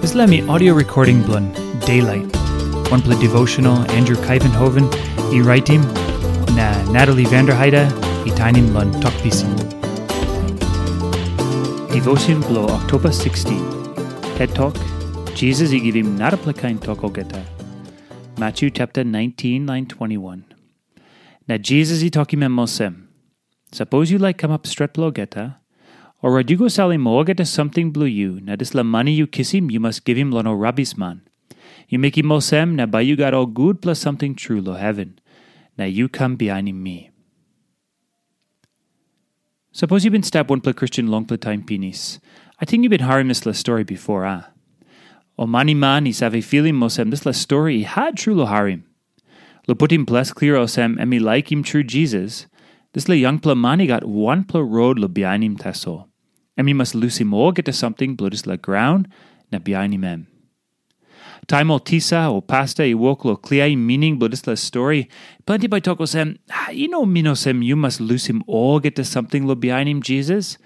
Let audio recording blun Daylight. One play devotional Andrew Kuyvenhoven, e writing na Natalie Vanderheide, e tainim blun Tok Pisin. Devotion blow October 16. TED Talk. Jesus e give him not applikain talk ogeta. Matthew chapter 19, line 21. Na Jesus e him mosem. Suppose you like come up stret or Radigo sali mogeta something blue you, na dis la money you kiss him, you must give him lono rabis man. You make him mosem, na by you got all good plus something true lo heaven. Now you come behind me. Suppose you've been stabbed one play Christian long play time penis. I think you've been hearing this la story before, ah. O mani have a feeling mosem this la story had true lo harim. Lo put him bless clear osem and me like him true Jesus. This le young pla mani got one pla road lo behind him taso. We must lose him all get to something blood is la ground na behind him em. Time o tisa o pasta i walk lo clear meaning blood is la story. Plenty by talk sem, you know minosem you must lose him all get to something lo behind him Jesus.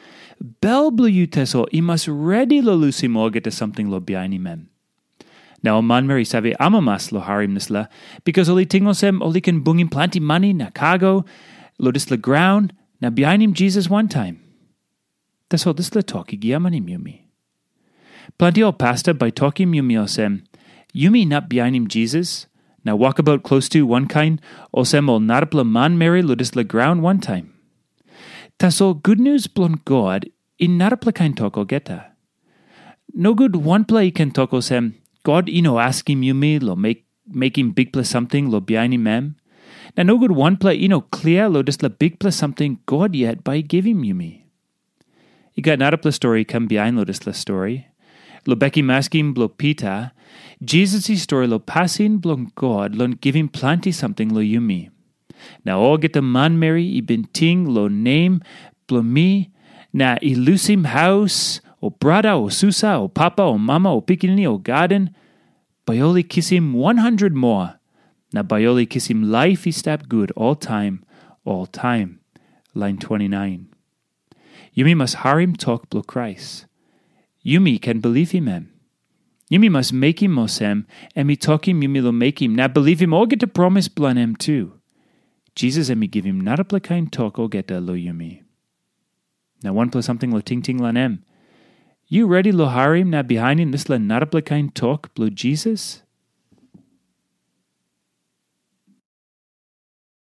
Bel blue you teso, you must ready lo him all get to something lo behind him em. Now man meri save amamas lo harim nisla, because oli tingosem oli can bung him plenty money na kago, lo dis la ground, na behind him Jesus one time. Das all dis la talki giamanim yumi. Plenty o pasta by talking yumi osem, yumi not behind Jesus, now walk about close to one kind, osem ol narpla man meri lo dis la ground one time. Tas all good news blon God, in narpla kind toko geta. No good one play can toko sem, God, ino know, ask him you lo make him big plus something, lo him mem. Now no good one play, ino clear lo just la big plus something God yet by give him You got not a plus story come behind lo just la story. Lo becky masking blo pita. Jesus' story lo passing blon God lo giving plenty something lo. Now all get the man Mary i lo name blo me. Na ilusim house o brada o susa o papa o mama o pikinini o garden. Bioli kiss him 100 more. Na kiss him life he stab good all time, all time. Line 29. Yumi must harim talk blo Christ. Yumi can believe him em. Yumi must make him mosem, and me talk him yumi lo make him. Now believe him or get the promise blan em too. Jesus and me give him not a plakain talk or get a lo yumi. Now one plus something lo ting ting lan em. You ready lo harim na behind him this la not a plakain talk blue Jesus?